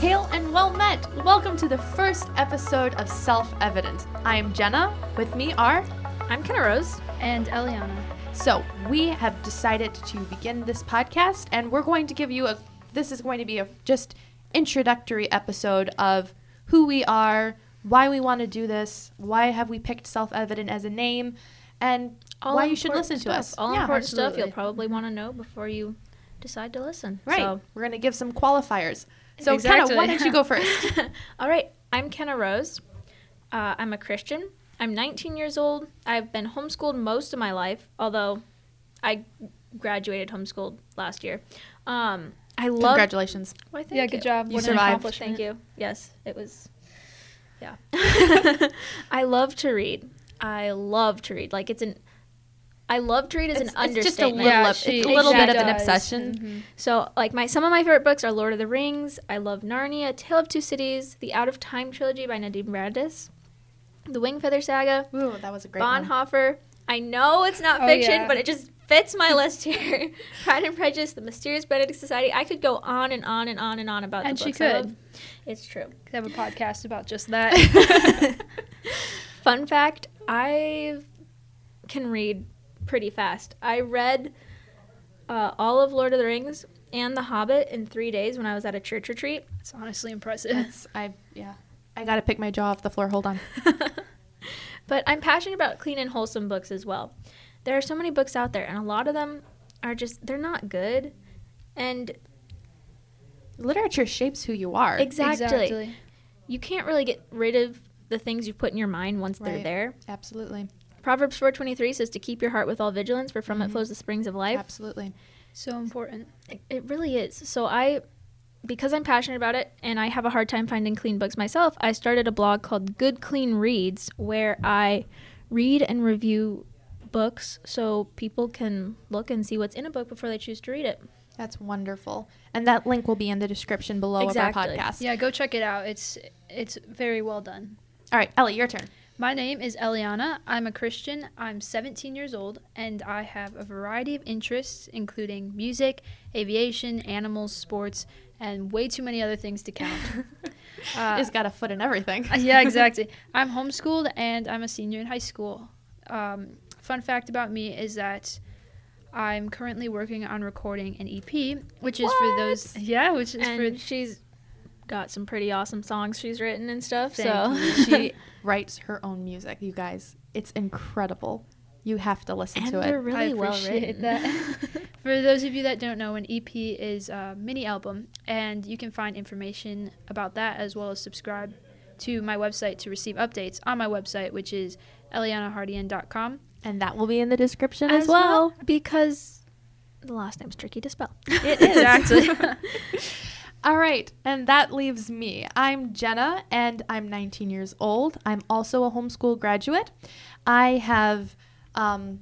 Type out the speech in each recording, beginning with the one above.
Hail and well met! Welcome to the first episode of Self Evident. I am Jenna. With me are. I'm Kenna Rose. And Eliana. So, we have decided to begin this podcast, and we're going to give you a. This is going to be a just introductory episode of who we are, why we want to do this, why have we picked Self Evident as a name, and All why you should listen stuff. to us. All Yeah. important stuff you'll probably want to know before you decide to listen. Right. So, We're going to give some qualifiers. So, Kenna, Exactly. why don't you go first? all right. I'm Kenna Rose. Uh, I'm a Christian. I'm 19 years old. I've been homeschooled most of my life, although I graduated homeschooled last year. Um, I love. Congratulations. Why, thank yeah, good you. job. You What survived. Thank you. Yes, it was. Yeah. I love to read. I love to read. Like it's an. I love to read is It's- an it's just a little Yeah, of- she- it's a little bit of an does. obsession. Mhm. So, like my some of my favorite books are Lord of the Rings. I love Narnia, Tale of Two Cities, the Out of Time trilogy by Nadine Brandes, the Wing Feather Saga, Ooh, that was a great one. Bonhoeffer. I know it's not Oh, fiction, yeah. but it just fits my list here. Pride and Prejudice, The Mysterious Benedict Society. I could go on and on and on and on about And the she books I could. love. It's true. Could have a podcast about just that. Fun fact: I can read pretty fast. I read uh, all of Lord of the Rings and The Hobbit in three days when I was at a church retreat. it's honestly impressive. That's I yeah. I gotta pick my jaw off the floor. Hold on. but I'm passionate about clean and wholesome books as well. There are so many books out there, and a lot of them are just they're not good. And Literature shapes who you are. exactly, you can't really get rid of the things you've put in your mind once they're there. Absolutely. Proverbs 4:23 says to keep your heart with all vigilance, for from Mhm. it flows the springs of life. Absolutely. So important. It, it really is. So I because I'm passionate about it and I have a hard time finding clean books myself, I started a blog called Good Clean Reads where I read and review books so people can look and see what's in a book before they choose to read it. That's wonderful. And that link will be in the description below Exactly. of our podcast. Yeah, go check it out. It's it's very well done. All right, Ellie, your turn. My name is Eliana. I'm a Christian. I'm 17 years old, and I have a variety of interests, including music, aviation, animals, sports, and way too many other things to count. Uh, Just got a foot in everything. yeah, exactly. I'm homeschooled and I'm a senior in high school. Um, fun fact about me is that I'm currently working on recording an EP, which is for those. Yeah, which is and for. she's got some pretty awesome songs she's written and stuff. Thank so you. she writes her own music, you guys. It's incredible. You have to listen and to they're it. really I well appreciate written. that. For those of you that don't know, an EP is a mini album, and you can find information about that as well as subscribe to my website to receive updates on my website, which is elianahardian.com. And that will be in the description as, well. because the last name's tricky to spell. It is. Exactly. All right, and that leaves me. I'm Jenna, and I'm 19 years old. I'm also a homeschool graduate. I have um,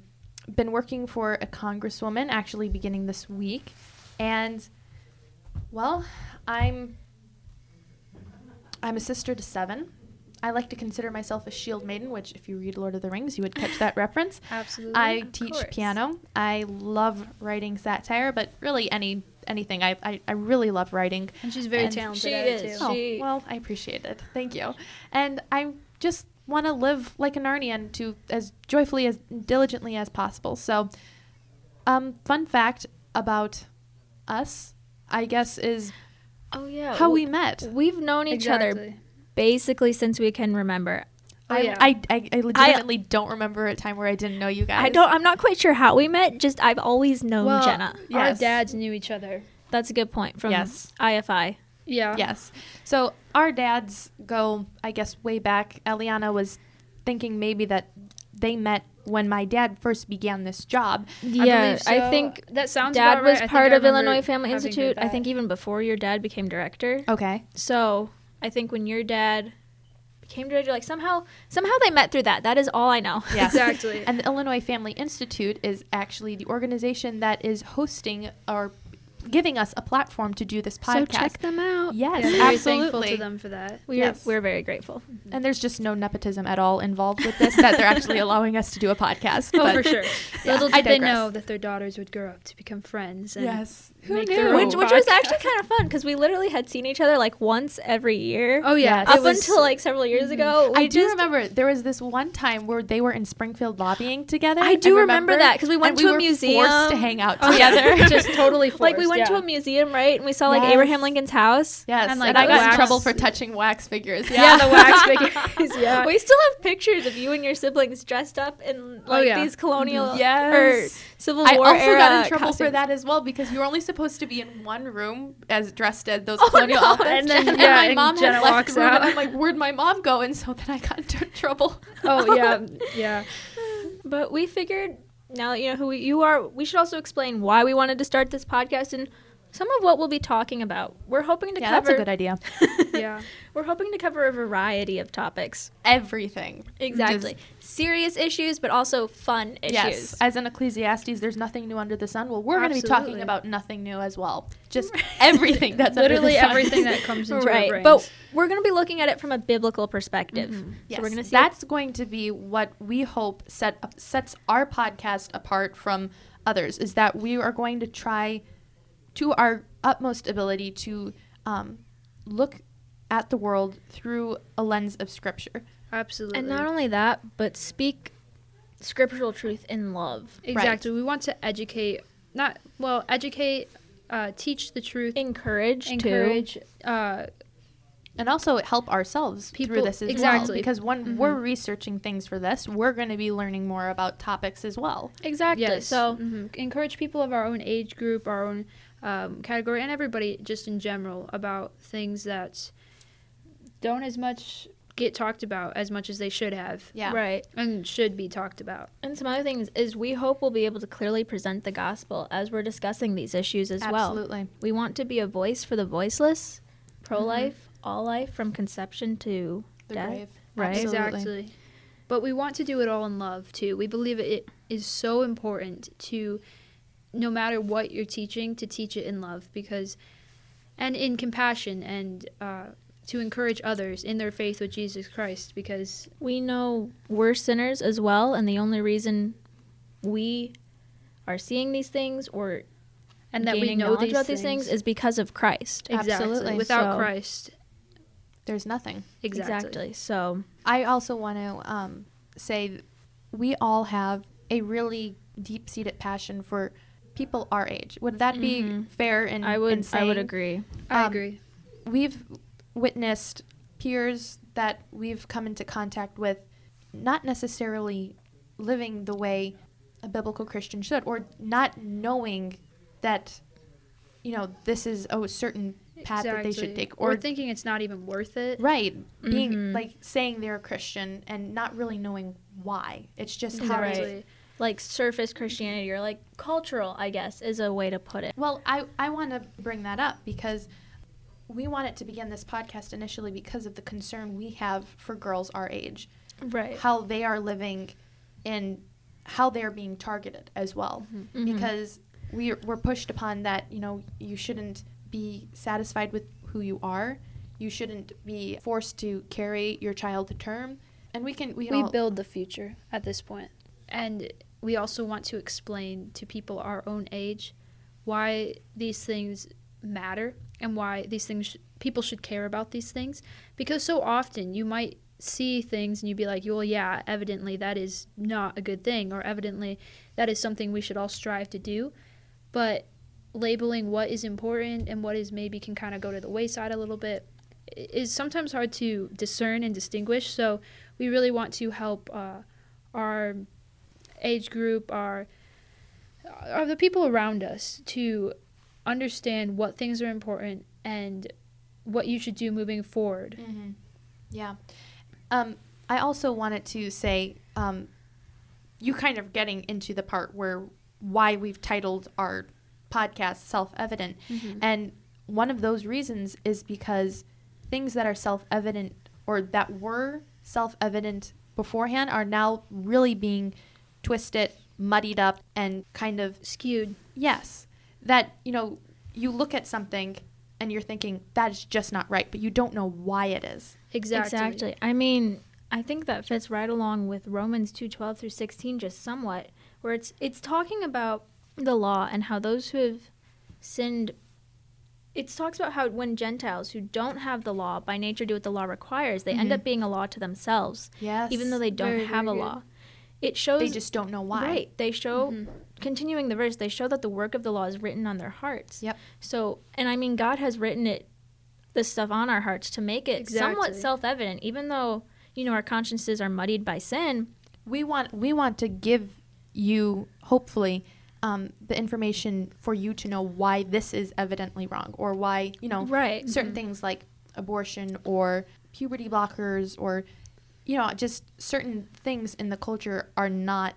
been working for a congresswoman, actually beginning this week, and well, I'm I'm a sister to seven. I like to consider myself a shield maiden, which, if you read Lord of the Rings, you would catch that reference. Absolutely. I teach course. piano. I love writing satire, but really any anything. I I, I really love writing. and she's very and talented she at it is. too. Oh, She- well, I appreciate it. Thank you. And I just want to live like a Narnian to as joyfully as diligently as possible. So, um, fun fact about us, I guess, is Oh yeah. how we we met. we've known each other basically since we can remember. Oh, I, yeah. I, I, I legitimately don't remember a time where I didn't know you guys. I don't. I'm not quite sure how we met. Just I've always known well, Jenna. Our dads knew each other. That's a good point from Yes. IFI. Yeah. Yes. So our dads go, I guess, way back. Eliana was thinking maybe that they met when my dad first began this job. Yeah, believe I so. think that sounds Dad was right. Part of Illinois Family Institute. I think even before your dad became director. Okay. So I think when your dad became director, like somehow somehow they met through that. That is all I know. Yes. Exactly. And the Illinois Family Institute is actually the organization that is hosting or giving us a platform to do this podcast. So check them out. Yes, Yeah, very thankful absolutely. to them for that. We Yes. are we're very grateful. Mm-hmm. And there's just no nepotism at all involved with this that they're actually allowing us to do a podcast. Oh, but- for sure. Yeah, Little I did they know that their daughters would grow up to become friends. And Yes, Who make knew? their own which which was actually kind of fun because we literally had seen each other like once every year. Oh yeah, Yes. up was- until like several years ago. We I do remember there was this one time where they were in Springfield lobbying together. I do and remember that, 'cause we went and to a were museum. forced to hang out Oh, together. just totally forced, like we went to a museum, right? And we saw like Yes. Abraham Lincoln's house. yes, And, and, like, I got wax- in trouble for touching wax figures. Yeah, Yeah, the wax figures. Yeah. We still have pictures of you and your siblings dressed up in like Oh, yeah. these colonial Mhm. Yes. or Civil I also got in trouble for that as well because you were only supposed to be in one room as dressed as those Oh, colonial no. outfits, And then, and yeah, my and mom Jenna had left the room, out. and I'm like, "Where'd my mom go?" And so then I got into trouble. oh yeah, yeah. But we figured now that you know who we, you are, we should also explain why we wanted to start this podcast and some of what we'll be talking about. We're hoping to Yeah, cover that's a good idea. Yeah. We're hoping to cover a variety of topics. Everything. Exactly. Serious issues, but also fun issues. Yes. As in Ecclesiastes, there's nothing new under the sun. Well, we're going to be talking about nothing new as well. Just everything that's Literally under the sun. everything that comes into our right. brains. But we're going to be looking at it from a biblical perspective. Mm-hmm. Yes, So we're going to see that's going to be what we hope set up, sets our podcast apart from others. Is that we are going to try, to our utmost ability, to um, look at the world through a lens of Scripture. Absolutely. And not only that, but speak scriptural truth in love. exactly. We want to educate, not well, educate, uh, teach the truth, Encourage, encourage, uh, and also help ourselves People- through this as well. exactly. Because when Mhm. we're researching things for this, we're going to be learning more about topics as well. Exactly. yes. So mhm. encourage people of our own age group, our own um, category, and everybody just in general about things that don't as much get talked about as much as they should have Yeah. right. and should be talked about. And some other things is we hope we'll be able to clearly present the gospel as we're discussing these issues as well. Absolutely. We want to be a voice for the voiceless, pro life, all life from conception to The death. grave. Right. Absolutely. Exactly. But we want to do it all in love too. We believe it is so important to, no matter what you're teaching, to teach it in love because, and in compassion and uh, to encourage others in their faith with Jesus Christ because We know we're sinners as well, and the only reason we are seeing these things or and that we know these about these things is because of Christ. exactly Absolutely. without So- Christ There's nothing. exactly. So I also want to um, say we all have a really deep seated passion for people our age. Would that be Mhm. fair? In, I in would I would saying- agree. I Um, agree. We've witnessed peers that we've come into contact with not necessarily living the way a biblical Christian should, or not knowing that, you know, this is a certain path that they should take, or or thinking it's not even worth it. Right. Being Mhm. like saying they're a Christian and not really knowing why. It's just how they Exactly. Like surface Christianity or like cultural, I guess, is a way to put it. Well, I, I want to bring that up because we wanted to begin this podcast initially because of the concern we have for girls our age, Right. how they are living and how they're being targeted as well. Mm-hmm. Because we, we're pushed upon that, you know, you shouldn't be satisfied with who you are. You shouldn't be forced to carry your child to term. And we can, we can we all, build the future at this point. point and we also want to explain to people our own age why these things matter and why these things sh- people should care about these things. Because so often you might see things and you'd be like well yeah evidently that is not a good thing or evidently that is something we should all strive to do. But labeling what is important and what is maybe can kind of go to the wayside a little bit is sometimes hard to discern and distinguish. So we really want to help uh, our age group, our, our the people around us to understand what things are important and what you should do moving forward. hmm Yeah. Um, I also wanted to say, um, you kind of getting into the part where why we've titled our podcast self evident. And one of those reasons is because things that are self evident or that were self evident beforehand are now really being twisted, muddied up, and kind of Skewed. Yes. That, you know, you look at something and you're thinking, that is just not right, but you don't know why it is. Exactly. Exactly. I mean, I think that fits right along with Romans 2:12 through 16 just somewhat, where it's it's talking about the law and how those who have sinned. It talks about how when Gentiles who don't have the law by nature do what the law requires, they end Mhm. up being a law to themselves, Yes. even though they don't Very, have very a good. law. It shows they just don't know why. Right. They show Mhm. continuing the verse, they show that the work of the law is written on their hearts. Yep. So, and I mean, God has written it, this stuff on our hearts to make it somewhat self evident, even though, you know, our consciences are muddied by sin. We want we want to give you hopefully um, the information for you to know why this is evidently wrong or why you know Right. certain things like abortion or puberty blockers or you know just certain things in the culture are not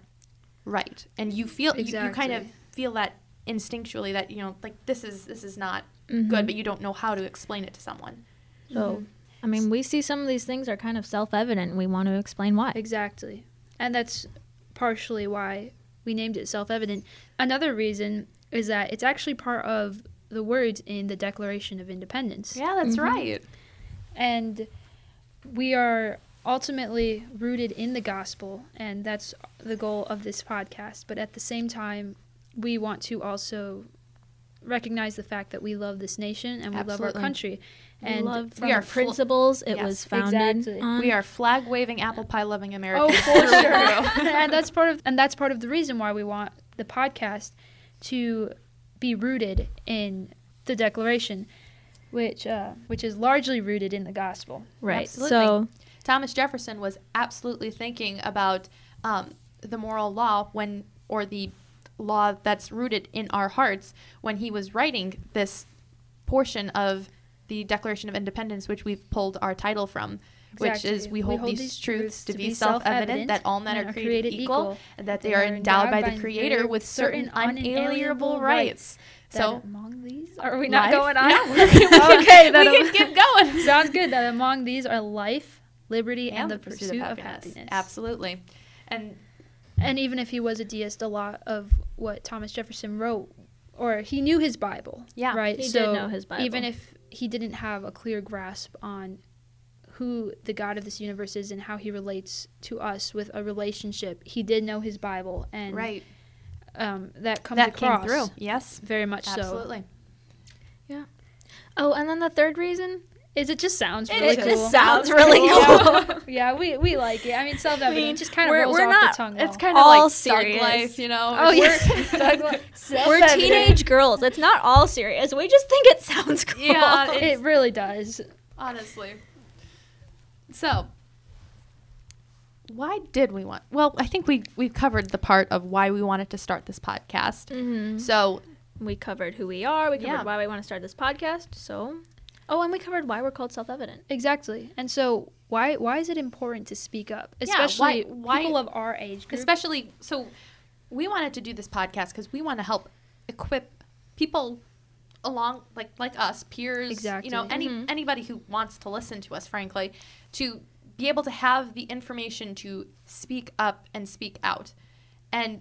right and you feel you, you kind of feel that instinctually that you know like this is this is not Mhm. good but you don't know how to explain it to someone So, I mean, we see some of these things are kind of self evident. We want to explain why. Exactly. And that's partially why we named it self evident. Another reason is that it's actually part of the words in the Declaration of Independence. yeah that's Mhm. right And we are ultimately rooted in the gospel, and that's the goal of this podcast. But at the same time, we want to also recognize the fact that we love this nation and we love our country. We And love we are fl- principles it Yes, was founded exactly. on. we are flag waving apple pie loving Oh, americans for sure. and and that's part of and that's part of the reason why we want the podcast to be rooted in the Declaration, which uh, which is largely rooted in the gospel. right. Absolutely. So, Thomas Jefferson was absolutely thinking about um, the moral law when, or the law that's rooted in our hearts when he was writing this portion of the Declaration of Independence, which we've pulled our title from, which is Exactly. we hold, these, truths to be self-evident that all men are created equal, and that they are endowed by the Creator with certain unalienable rights. So among these, are we not life- going on? Yeah, we okay, we can keep going. sounds good. That among these are life, liberty, Yeah, and the pursuit of happiness. Absolutely. And And even if he was a deist, a lot of what Thomas Jefferson wrote, or he knew his Bible. Yeah, right. he did so know his Bible. even if he didn't have a clear grasp on who the God of this universe is and how he relates to us with a relationship, he did know his Bible, and right, um, that comes that across came through. Yes, very much so. absolutely. Yeah. Oh, and then the third reason Is it just sounds really It really just cool? sounds really Yeah. cool. yeah, we, we like it. I mean, self-evident mean, just kind of we're- rolls we're off not- the tongue. It's kind of All like serious. Thug life, you know. Oh It's- yes, We're teenage girls. It's not all serious. We just think it sounds cool. Yeah, It really does. honestly. So, why did we want? Well, I think we we covered the part of why we wanted to start this podcast. hmm So, We covered who we are. We covered Yeah. why we want to start this podcast. So, oh, and we covered why we're called self-evident. Exactly. And so why why is it important to speak up, Yeah, why- especially why- people of our age group? especially so, we wanted to do this podcast because we want to help equip people along like like us peers exactly. you know any Mhm. anybody who wants to listen to us frankly to be able to have the information to speak up and speak out and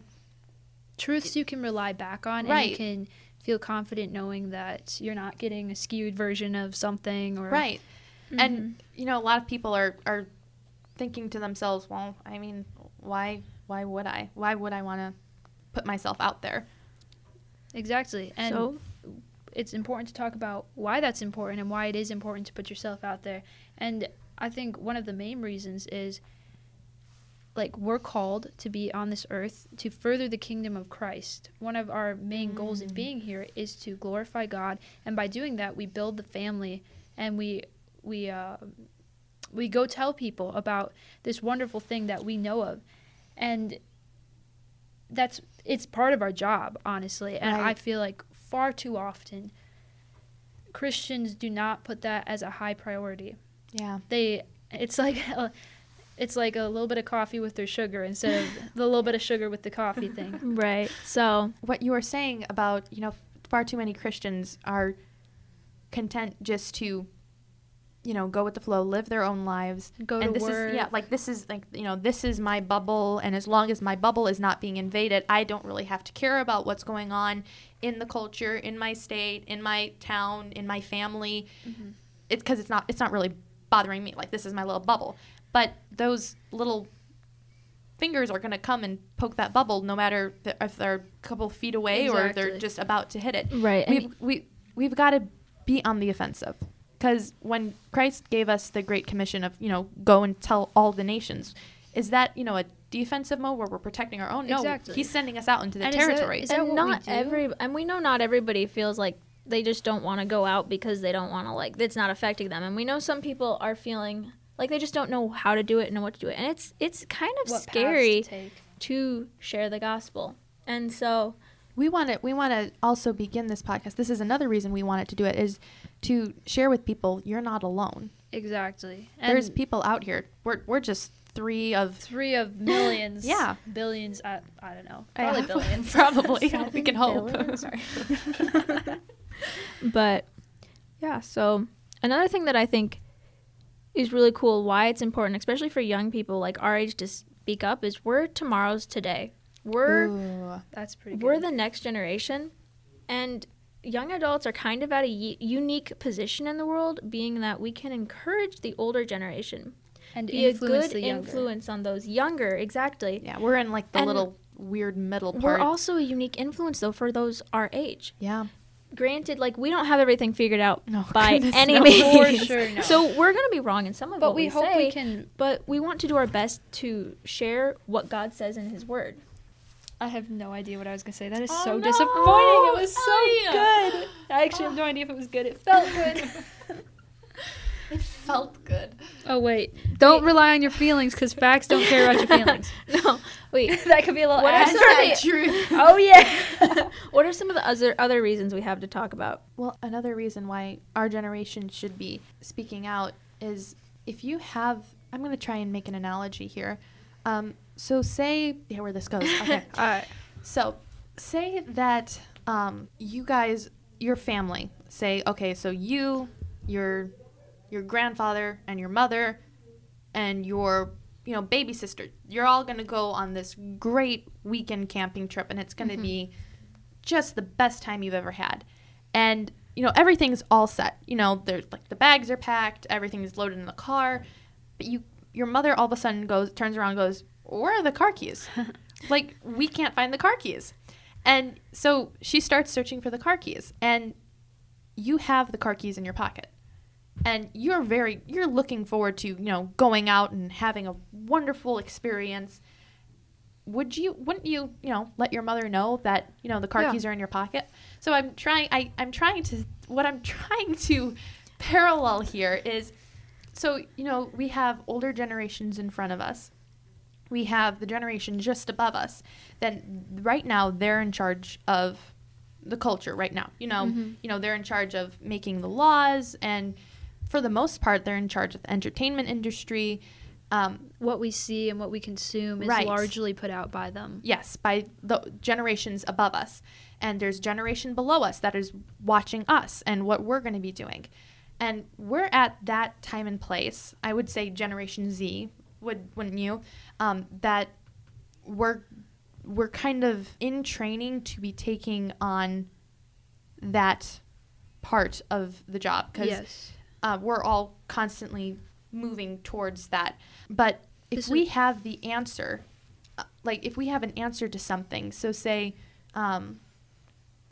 truths you can rely back on and Right. you can feel confident knowing that you're not getting a skewed version of something or right Mm-hmm. and you know a lot of people are are thinking to themselves well i mean why why would i why would i want to put myself out there Exactly. And so, it's important to talk about why that's important and why it is important to put yourself out there. And I think one of the main reasons is like we're called to be on this earth to further the kingdom of Christ. One of our main goals in Mm. being here is to glorify God, and by doing that, we build the family and we we uh, we go tell people about this wonderful thing that we know of, and that's it's part of our job, honestly. And I feel like far too often Christians do not put that as a high priority yeah they it's like a, it's like a little bit of coffee with their sugar instead of the little bit of sugar with the coffee thing. right. So, what you were saying about you know far too many christians are content just to you know go with the flow live their own lives Go and to this work. is yeah like this is like you know this is my bubble and as long as my bubble is not being invaded i don't really have to care about what's going on in the culture in my state in my town in my family Mhm. it's because it's not it's not really bothering me like this is my little bubble but those little fingers are going to come and poke that bubble no matter th- if they're a couple feet away or they're just about to hit it. Right. We've, we, we've got to be on the offensive. Because when Christ gave us the Great Commission of, you know, go and tell all the nations, is that, you know, a defensive mode where we're protecting our own? No, Exactly. he's sending us out into the And is that- territory. is that and what we not do? every and we know not everybody feels like they just don't want to go out because they don't want to like it's not affecting them and we know some people are feeling like they just don't know how to do it and know what to do it and it's it's kind of What scary to to share the gospel and so we want to we want to also begin this podcast. This is another reason we wanted to do it is to share with people you're not alone. Exactly. And There's people out here. We're we're just three of three of millions. Yeah. Billions. I, I don't know. Yeah. Probably billions. Probably. We can hope. Sorry. but yeah so another thing that i think is really cool why it's important especially for young people like our age to speak up is we're tomorrow's today we're Ooh. That's pretty. we're the next generation and young adults are kind of at a y- unique position in the world being that we can encourage the older generation and be a good influence on those younger exactly Yeah, we're in like the And little weird middle part. we're also a unique influence though for those our age yeah. Granted like we don't have everything figured out No, by goodness, any no. means sure, no. so we're gonna be wrong in some of But what we, we, hope say we can. but we want to do our best to share what god says in his word I have no idea what I was gonna say. That is Oh, so no. disappointing. It was so oh, Aye. good. I actually have no idea if it was good. It felt good. It felt good. oh wait, don't rely on your feelings because facts don't care about your feelings. no wait that could be a little. What are some of the- truth. Oh yeah. what are some of the other other reasons we have to talk about Well, another reason why our generation should be speaking out is if you have, I'm going to try and make an analogy here. Um, so, say, yeah, where this goes. Okay. All right. so, say that um, you guys, your family, say, okay, so you, your, your grandfather, and your mother, and your, you know, baby sister, you're all going to go on this great weekend camping trip, and it's going to mm-hmm. be just the best time you've ever had. And you know everything's all set. You know, there's like the bags are packed, everything's loaded in the car. But you, your mother, all of a sudden goes, turns around, and goes, "Where are the car keys? like we can't find the car keys." And so she starts searching for the car keys, and you have the car keys in your pocket. And you're very, you're looking forward to, you know, going out and having a wonderful experience. Would you wouldn't you you know let your mother know that you know the car Yeah. keys are in your pocket? So i'm trying I, i'm trying to what i'm trying to parallel here is so you know we have older generations in front of us. We have the generation just above us. Then right now they're in charge of the culture right now. You know Mhm. you know they're in charge of making the laws and for the most part they're in charge of the entertainment industry um, What we see and what we consume is Right. largely put out by them. Yes, by the generations above us. And there's generation below us that is watching us and what we're going to be doing. And we're at that time and place. I would say Generation Z, would wouldn't you? Um, that we're we're kind of in training to be taking on that part of the job because Yes. Uh, we're all constantly moving towards that. But if we have the answer, uh, like if we have an answer to something, so say, um,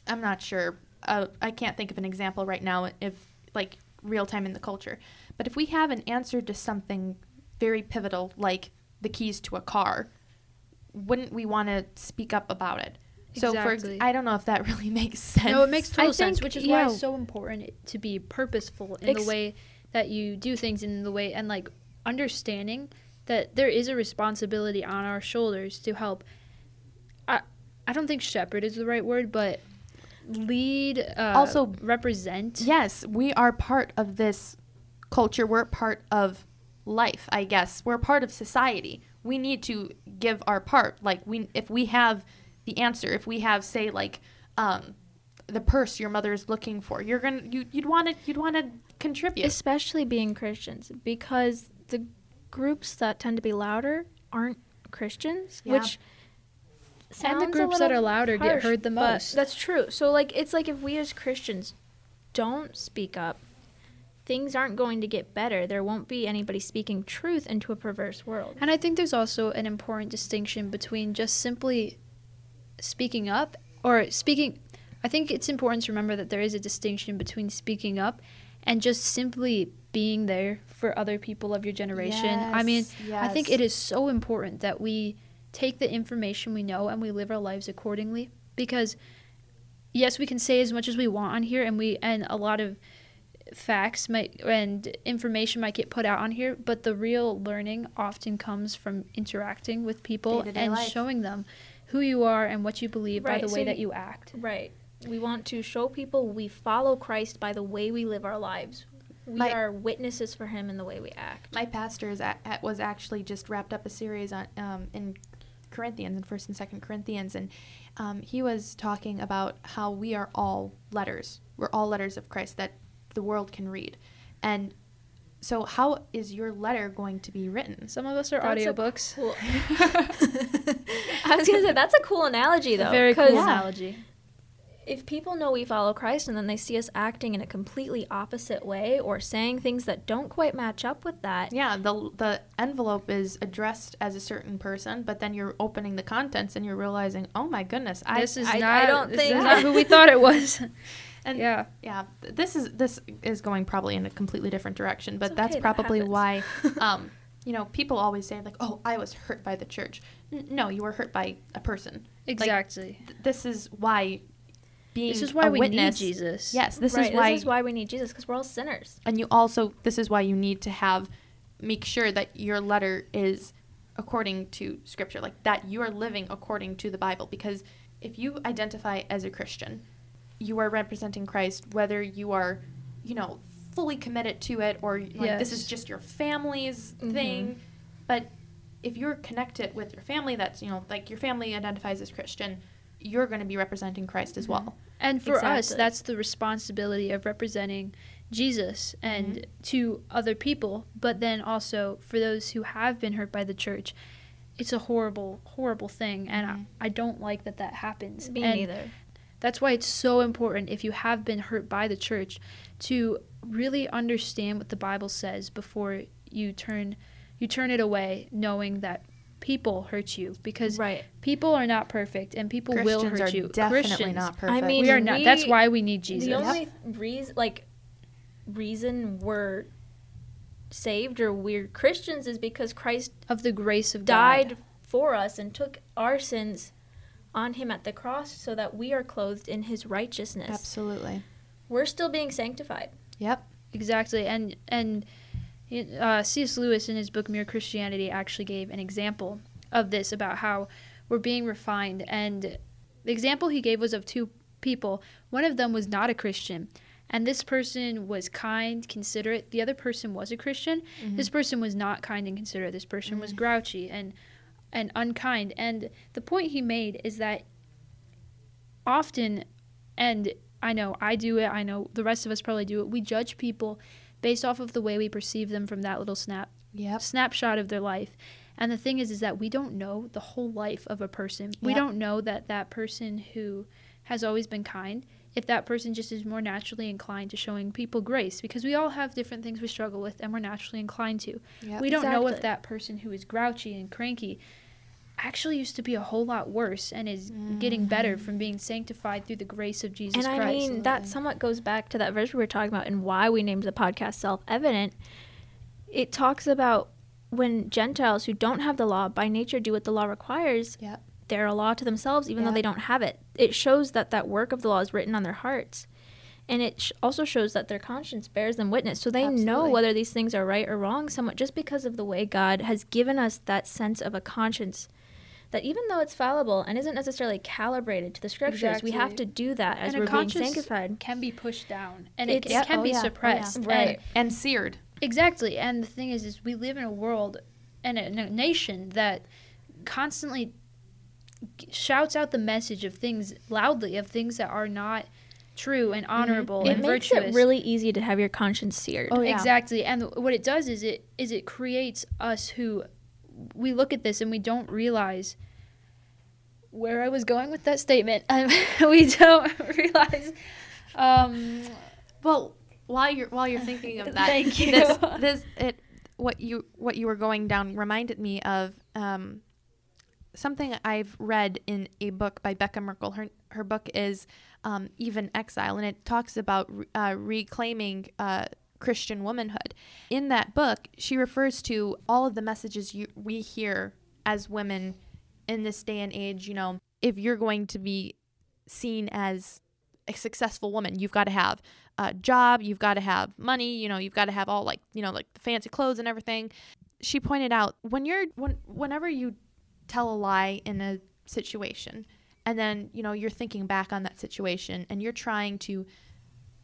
I'm not sure, uh, I can't think of an example right now if like real time in the culture, but if we have an answer to something very pivotal, like the keys to a car, wouldn't we want to speak up about it? So for. I don't know if that really makes sense. No, it makes total sense, which is why it's so important to be purposeful in Ex- the way that you do things, in the way and like understanding that there is a responsibility on our shoulders to help. I I don't think shepherd is the right word, but lead. Uh, Also- represent. Yes, we are part of this culture. We're part of life, I guess. We're part of society. We need to give our part. Like we if we have the answer, if we have say like um the purse your mother is looking for, you're going to you you'd want to you'd want to contribute. especially being christians because the groups that tend to be louder aren't christians Yeah. which And the groups that are louder get heard the most. That's true. So like it's like if we as Christians don't speak up, things aren't going to get better. There won't be anybody speaking truth into a perverse world. And I think there's also an important distinction between just simply speaking up or speaking. I think it's important to remember that there is a distinction between speaking up and just simply being there for other people of your generation. I mean, I think it is so important that we take the information we know and we live our lives accordingly because yes, we can say as much as we want on here and we and a lot of facts might and information might get put out on here, but the real learning often comes from interacting with people and life. showing them who you are and what you believe by the so way that you act. Right. We want to show people we follow Christ by the way we live our lives. We My- are witnesses for him in the way we act. My pastor is at, at- was actually just wrapped up a series on um, in Corinthians, in First and Second Corinthians, and um, he was talking about how we are all letters. We're all letters of Christ that the world can read, and so how is your letter going to be written? Some of us are That's audiobooks. Cool. I was gonna say that's a cool analogy though. a very cool 'cause analogy. If people know we follow Christ and then they see us acting in a completely opposite way or saying things that don't quite match up with that, Yeah, the the envelope is addressed as a certain person, but then you're opening the contents and you're realizing, oh my goodness, I this is I- I don't this think- is not who we thought it was. and yeah. yeah this is this is going probably in a completely different direction but It's that's okay, that probably why um you know people always say like oh i was hurt by the church N- no you were hurt by a person Exactly. Th- this is why being this is why we witness need Jesus. yes this right, is why this is why we need Jesus because we're all sinners. and you also this is why you need to have make sure that your letter is according to scripture like that you are living according to the bible because if you identify as a christian you are representing christ whether you are you know fully committed to it or like this is just your family's Mhm. thing but if you're connected with your family that's you know like your family identifies as christian you're going to be representing christ as well And for us, that's the responsibility of representing Jesus and Mm-hmm. to other people, but then also for those who have been hurt by the church. It's a horrible, horrible thing, and. I, I don't like that that happens. Me and neither. That's why it's so important if you have been hurt by the church to really understand what the Bible says before you turn you turn it away knowing that people hurt you because Right. people are not perfect and people will christians hurt are you. definitely Christians, not perfect I mean, we are not. That's why we need Jesus. The only reason, like, reason we're saved or we're Christians is because Christ of the grace of died God. for us and took our sins on him at the cross so that we are clothed in his righteousness. absolutely We're still being sanctified. yep Exactly, and and uh, C.S. Lewis in his book Mere Christianity actually gave an example of this about how we're being refined, and the example he gave was of two people. One of them was not a Christian, and this person was kind, considerate. The other person was a Christian. This person was not kind and considerate. This person was grouchy and and unkind. And the point he made is that often, and I know I do it, I know the rest of us probably do it, we judge people based off of the way we perceive them from that little snap yep snapshot of their life. And the thing is is that we don't know the whole life of a person. We don't know that that person who has always been kind if that person just is more naturally inclined to showing people grace because we all have different things we struggle with and we're naturally inclined to. Yep. We don't know if that person who is grouchy and cranky actually used to be a whole lot worse and is getting better mm. from being sanctified through the grace of Jesus Christ. and I Christ. mean, that mm-hmm. somewhat goes back to that verse we were talking about and why we named the podcast Self Evident. It talks about when Gentiles who don't have the law by nature do what the law requires, Yep. they're a law to themselves, even though they don't have it. It shows that that work of the law is written on their hearts. And it sh- also shows that their conscience bears them witness. So they know whether these things are right or wrong somewhat just because of the way God has given us that sense of a conscience that even though it's fallible and isn't necessarily calibrated to the scriptures, we have to do that as And a we're being conscience sanctified. can be pushed down and it, It's- it Yeah, can oh be yeah, oh yeah. suppressed. And- and seared Exactly. And the thing is, is we live in a world and a, a nation that constantly shouts out the message of things loudly, of things that are not true and mm-hmm. honorable It and makes virtuous. it really easy to have your conscience seared. Oh, yeah. Exactly. And what it does is it is it creates us who we look at this and we don't realize where I was going with that statement. Um, we don't realize um, well while you're while you're thinking of that, Thank you. This, this it what you what you were going down reminded me of um, something I've read in a book by Becca Merkle. Her her book is um, Eve in Exile, and it talks about uh, reclaiming uh, Christian womanhood. In that book, she refers to all of the messages you, we hear as women in this day and age. You know, if you're going to be seen as a successful woman, you've got to have a job, you've got to have money, you know, you've got to have all like, you know, like the fancy clothes and everything. She pointed out when you're when whenever you tell a lie in a situation and then, you know, you're thinking back on that situation and you're trying to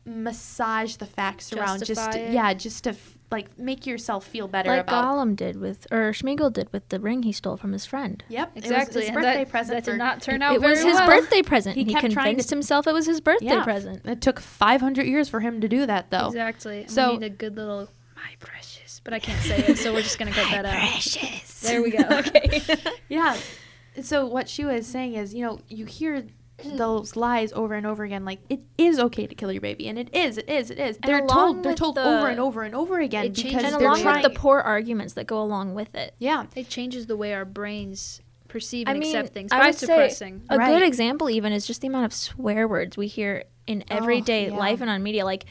massage the facts around just to, it. yeah, just to f- like make yourself feel better like about Gollum did with, or Sméagol did with the ring he stole from his friend. Yep, Exactly. It was his and birthday that, present that for did not turn It- out it very was his well. birthday present. He He, kept trying to- convinced himself it was his birthday Yeah. present. It took 500 years for him to do that though. Exactly. So- So we need a good little my precious, but I can't say it, so we're just gonna cut that out. Precious. There we go. okay. Yeah. So what she was saying is, you know, you hear those lies over and over again like it is okay to kill your baby and it is it is it is And they're told they're told the- over and over and over again It because changes and the they're along trying with the poor arguments that go along with it. yeah It changes the way our brains perceive I and mean, accept things I by would say suppressing. A Right. good example even is just the amount of swear words we hear in Oh, everyday yeah. life and on media. Like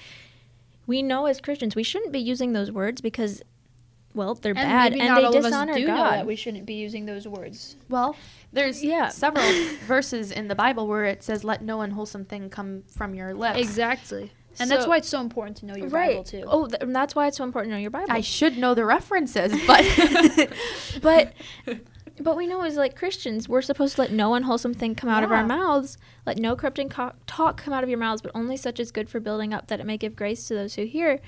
we know as Christians we shouldn't be using those words because well, they're and bad maybe and not they all of us dishonor do know God. that we shouldn't be using those words. well there's Yeah. several verses in the bible where it says let no unwholesome thing come from your lips Exactly. And that's why it's so important to know your Bible too. Oh, th- and that's why it's so important to know your Bible. i should know the references but but but we know as like Christians, we're supposed to let no unwholesome thing come out of our mouths. Let no corrupting co- talk come out of your mouths, but only such as good for building up, that it may give grace to those who hear.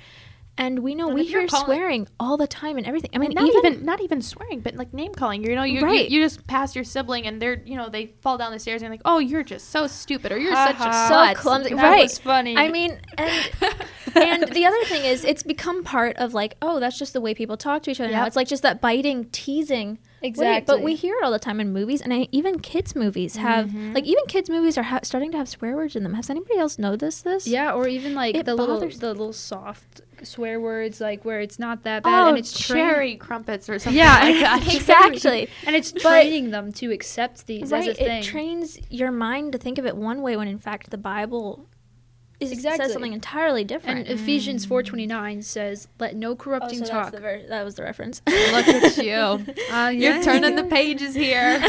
And we know And we hear calling- swearing all the time and everything. I mean, not even, even, not even swearing, but like name calling. You know, you, Right. you you just pass your sibling and they're you know they fall down the stairs and you're like, oh, you're just so stupid or you're such a Ha-ha. so slut. clumsy. That right? was funny. I mean, and and the other thing is, it's become part of like, oh, that's just the way people talk to each other now. It's like just that biting, teasing. way. Exactly. But we hear it all the time in movies, and I, even kids' movies have Mhm. like even kids' movies are ha- starting to have swear words in them. Has anybody else noticed this? Yeah, or even like It the little bothers- the little soft swear words like where it's not that bad oh, and it's cherry crumpets or something Yeah, like exactly. and it's But- training them to accept these right. as a thing. It trains your mind to think of it one way when in fact the Bible is Exactly. says something entirely different. and Ephesians 4:29 says, "Let no Oh, corrupting so talk." ver- that was the reference. Look at you. Uh, You're yeah. turning the pages here.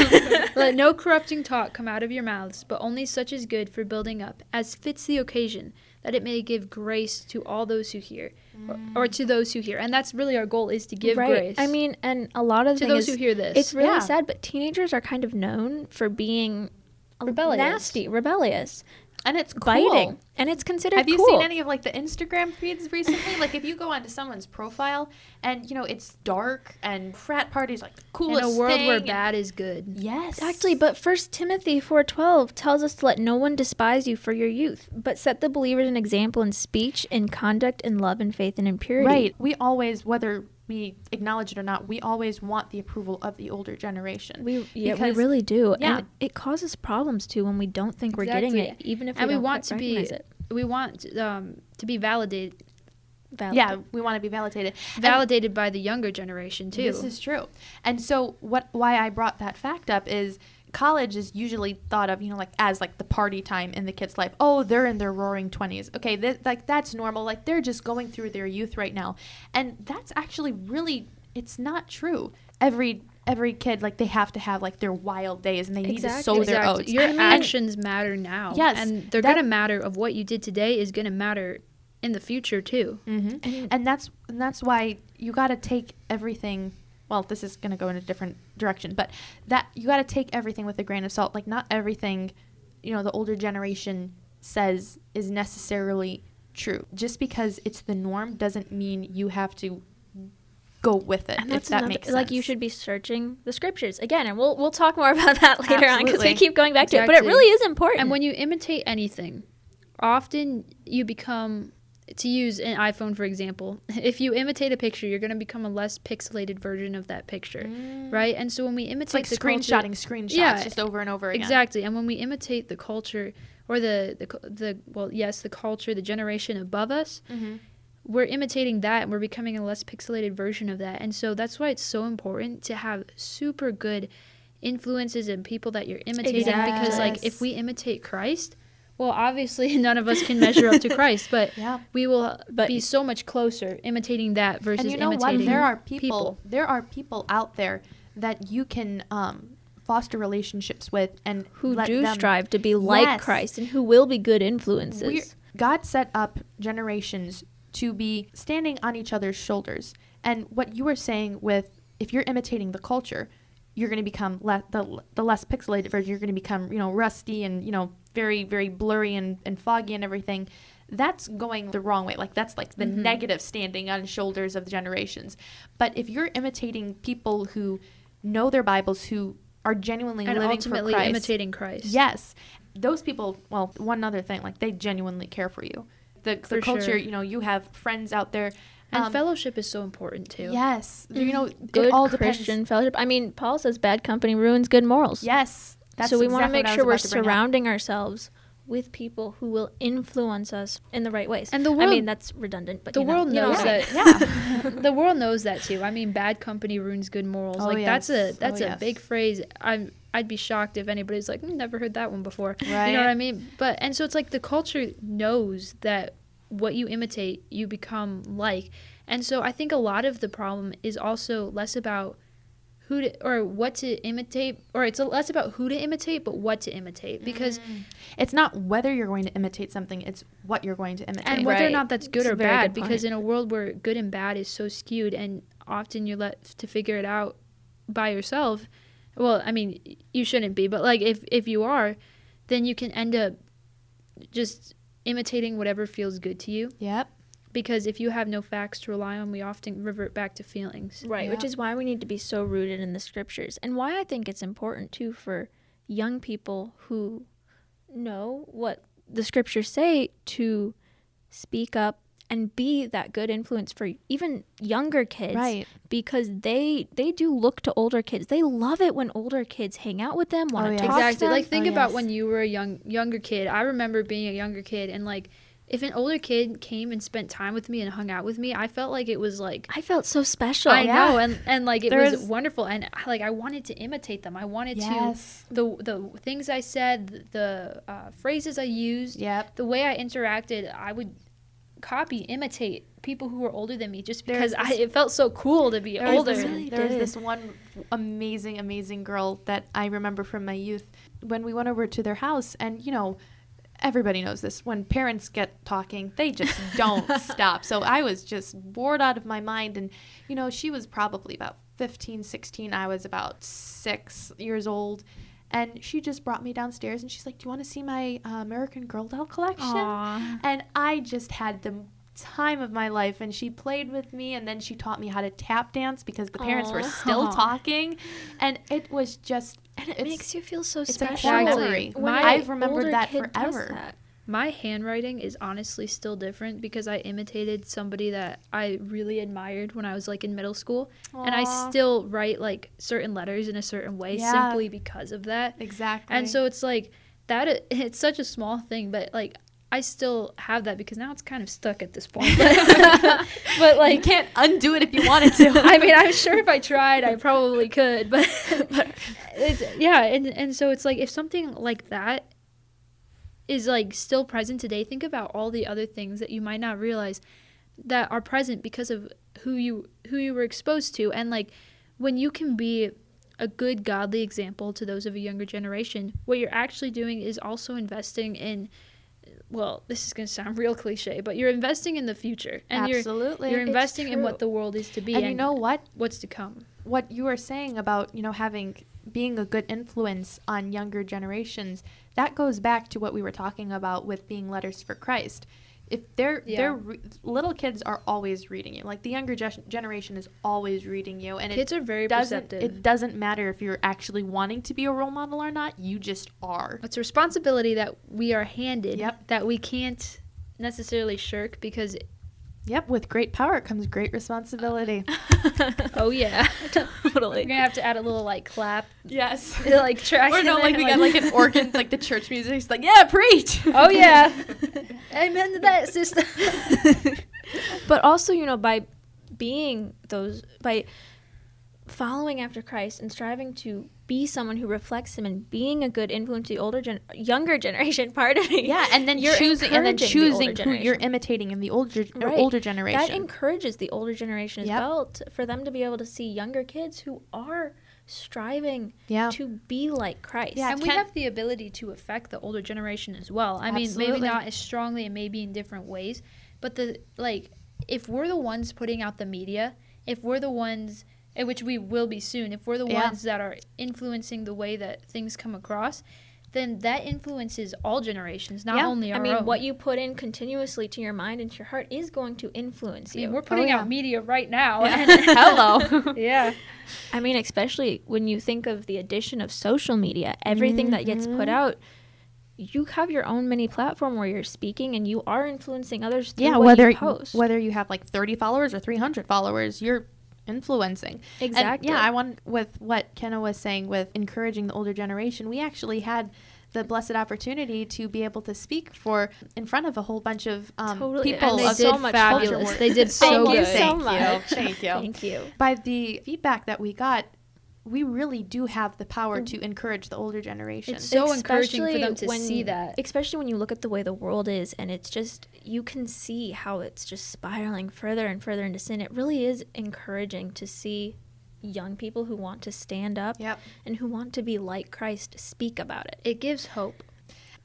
Let no corrupting talk come out of your mouths, but only such as good for building up, as fits the occasion, that it may give grace to all those who hear, or, mm. or to those who hear. And that's really our goal: is to give right. grace. I mean, and a lot of to those is, who hear this. It's really Yeah. sad, but teenagers are kind of known for being Rebellious. nasty, rebellious, and it's cool. biting, and it's considered. Have you cool. seen any of like the Instagram feeds recently? like if you go onto someone's profile and you know it's dark and frat parties like the coolest. in a world thing where bad is good. Yes, Exactly, but First Timothy four twelve tells us to let no one despise you for your youth, but set the believers an example in speech, in conduct, in love, in faith, and in purity. Right. We always, whether we acknowledge it or not, we always want the approval of the older generation. We yeah, we really do, yeah. and it causes problems too when we don't think we're getting it, even if And we don't want to be it. We want um, to be validated Valid. yeah, we want to be validated. And validated by the younger generation too. This is true. And so what why I brought that fact up is college is usually thought of, you know, like as like the party time in the kid's life. Oh, they're in their roaring 20s. Okay, th- like that's normal. Like they're just going through their youth right now. And that's actually really it's not true. Every every kid like they have to have like their wild days and they need to Exactly. sow their Exactly. oats. Your I mean- actions matter now. Yes, and they're that- gonna matter. Of what you did today is gonna matter in the future too. hmm And- And that's and that's why you got to take everything. Well, this is going to go in a different direction, but that you got to take everything with a grain of salt. Like not everything, you know, the older generation says is necessarily true. Just because it's the norm doesn't mean you have to go with it. And if that another, makes sense. like you should be searching the scriptures again, and we'll we'll talk more about that later on because we keep going back to it. But it really is important. And when you imitate anything, often you become to use an iPhone for example, if you imitate a picture, you're going to become a less pixelated version of that picture, right? And so when we imitate It's like the culture- screenshots Yeah, just over and over again. Exactly. And when we imitate the culture or the the the well, yes, the culture, the generation above us, Mhm. we're imitating that and we're becoming a less pixelated version of that. And so that's why it's so important to have super good influences and people that you're imitating because like if we imitate Christ, well, obviously none of us can measure up to Christ, but Yeah. we will But- be so much closer imitating that versus And you know what? imitating There are people, people. There are people out there that you can um, foster relationships with and Who let do them- strive to be like Yes. Christ and who will be good influences. We're- God set up generations to be standing on each other's shoulders. And what you were saying with if you're imitating the culture, you're going to become le- the, the less pixelated version. You're going to become, you know, rusty and, you know, very, very blurry and, and foggy and everything. That's going the wrong way. Like, that's like the Mm-hmm. negative standing on shoulders of the generations. But if you're imitating people who know their Bibles, who are genuinely and living ultimately for Christ, imitating Christ. Yes, those people. Well, one other thing, like they genuinely care for you. The the For culture, sure. you know, you have friends out there. And um, fellowship is so important too. Yes, you know, good all depends. Christian fellowship. I mean, Paul says bad company ruins good morals. Yes, that's so we want to make sure we're was about to bring up. surrounding ourselves with people who will influence us in the right ways. And the world, I world- mean, that's redundant, but the you know- world you know knows what that. Yeah. the world knows that too. I mean, bad company ruins good morals. Oh, like that's a that's Oh, a yes. big phrase. I'm I'd be shocked if anybody's like, "Hmm, never heard that one before. Right. You know what I mean? But and so it's like the culture knows that what you imitate, you become like. And so I think a lot of the problem is also less about who to, or what to imitate, or it's less about who to imitate, but what to imitate. Because mm. It's not whether you're going to imitate something; it's what you're going to imitate. and whether or not that's good It's or bad good because in a world where good and bad is so skewed and often you're left to figure it out by yourself well i mean you shouldn't be but like if if you are then you can end up just imitating whatever feels good to you Yep. Because if you have no facts to rely on we often revert back to feelings Right, which is why we need to be so rooted in the scriptures and why I think it's important too for young people who know what the scriptures say to speak up and be that good influence for even younger kids Right. because they they do look to older kids. They love it when older kids hang out with them, want Oh, to yeah. talk to exactly them. like think Oh, about yes. when you were a young younger kid i remember being a younger kid and like if an older kid came and spent time with me and hung out with me i felt like it was like I felt so special. I yeah. know, and and like it There was is- wonderful, and like I wanted to imitate them. I wanted Yes. to the the things I said, the uh, phrases I used, Yep. the way I interacted. I would copy, imitate people who were older than me, just There's because I it felt so cool to be There was older. this, really there was this one amazing, amazing girl that I remember from my youth when we went over to their house, and you know, everybody knows this. When parents get talking, they just don't stop. So I was just bored out of my mind, and you know, she was probably about 15, 16. I was about six years old. And she just brought me downstairs and she's like, Do you want to see my uh, American Girl doll collection? Aw. And I just had the time of my life. And she played with me, and then she taught me how to tap dance because the parents were Aw. still talking. And it was just, and it it's- makes you feel so it's a special. core Exactly. memory. When an I've remembered that forever. that. My handwriting is honestly still different because I imitated somebody that I really admired when I was like in middle school, and I still write like certain letters in a certain way Yeah. simply because of that. Exactly. And so it's like that. It's such a small thing, but like I still have that because now it's kind of stuck at this point. But, but you like, can't undo it if you wanted to. I mean, I'm sure if I tried, I probably could. But, but yeah, and and so it's like if something like that is like still present today, think about all the other things that you might not realize that are present because of who you who you were exposed to, and like when you can be a good godly example to those of a younger generation, what you're actually doing is also investing in. Well, this is going to sound real cliche, but you're investing in the future, and you're you're investing in what the world is to be, and you know what? what's to come. what you are saying about you know having being a good influence on younger generations that goes back to what we were talking about with being letters for christ if they're Yeah. they're re- little kids are always reading you like the younger ge- generation is always reading you and Kids are very doesn't perceptive. it doesn't matter if you're actually wanting to be a role model or not you just are it's a responsibility that we are handed Yep. that we can't necessarily shirk because Yep, with great power comes great responsibility. oh yeah, totally. we're gonna have to add a little like clap, yes. like track. or in no, there, like we got like an organ, like the church music. It's like, yeah, preach. Oh yeah, amen to that, sister. but also, you know, by being those by following after Christ and striving to be someone who reflects him and being a good influence to the older gen- younger generation, pardon me. Yeah, and then You're choosing and then encouraging the choosing who you're imitating in the older or Right. older generation. That encourages the older generation as Yep. well t- for them to be able to see younger kids who are striving yeah. to be like Christ. Yeah, and we have the ability to affect the older generation as well. I mean, maybe not as strongly and maybe in different ways, but the like if we're the ones putting out the media, if we're the ones which we will be soon, if we're the Yeah. ones that are influencing the way that things come across, then that influences all generations, not Yeah. only our I mean, own. what you put in continuously to your mind and to your heart is going to influence I you. we're putting yeah. out media right now. Yeah. Hello. yeah. I mean, especially when you think of the addition of social media, everything that gets put Mhm. out, you have your own mini platform where you're speaking and you are influencing others through yeah, what whether you post. whether you have like 30 followers or 300 followers, you're influencing. And, exactly. yeah, I want with what Kenna was saying with encouraging the older generation. We actually had the blessed opportunity to be able to speak for in front of a whole bunch of um, Totally. people And they did so much fabulous. They did so Thank so you so much. Thank you. Thank you. By the feedback that we got, we really do have the power Mm. to encourage the older generation. It's so encouraging for them Especially to see that. Especially when you look at the way the world is and it's just, you can see how it's just spiraling further and further into sin. It really is encouraging to see young people who want to stand up Yep. and who want to be like Christ speak about it. It gives hope.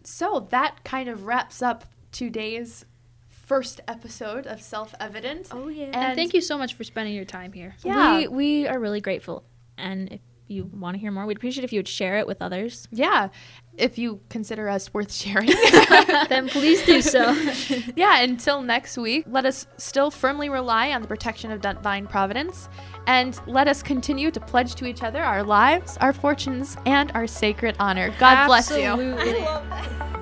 So that kind of wraps up today's first episode of Self Evident. Oh, yeah. And- And thank you so much for spending your time here. Yeah. We, we are really grateful. And if you want to hear more, we'd appreciate if you would share it with others. Yeah, if you consider us worth sharing. then please do so. yeah, until next week, let us still firmly rely on the protection of divine providence and let us continue to pledge to each other our lives, our fortunes, and our sacred honor. God bless you. Absolutely. love that.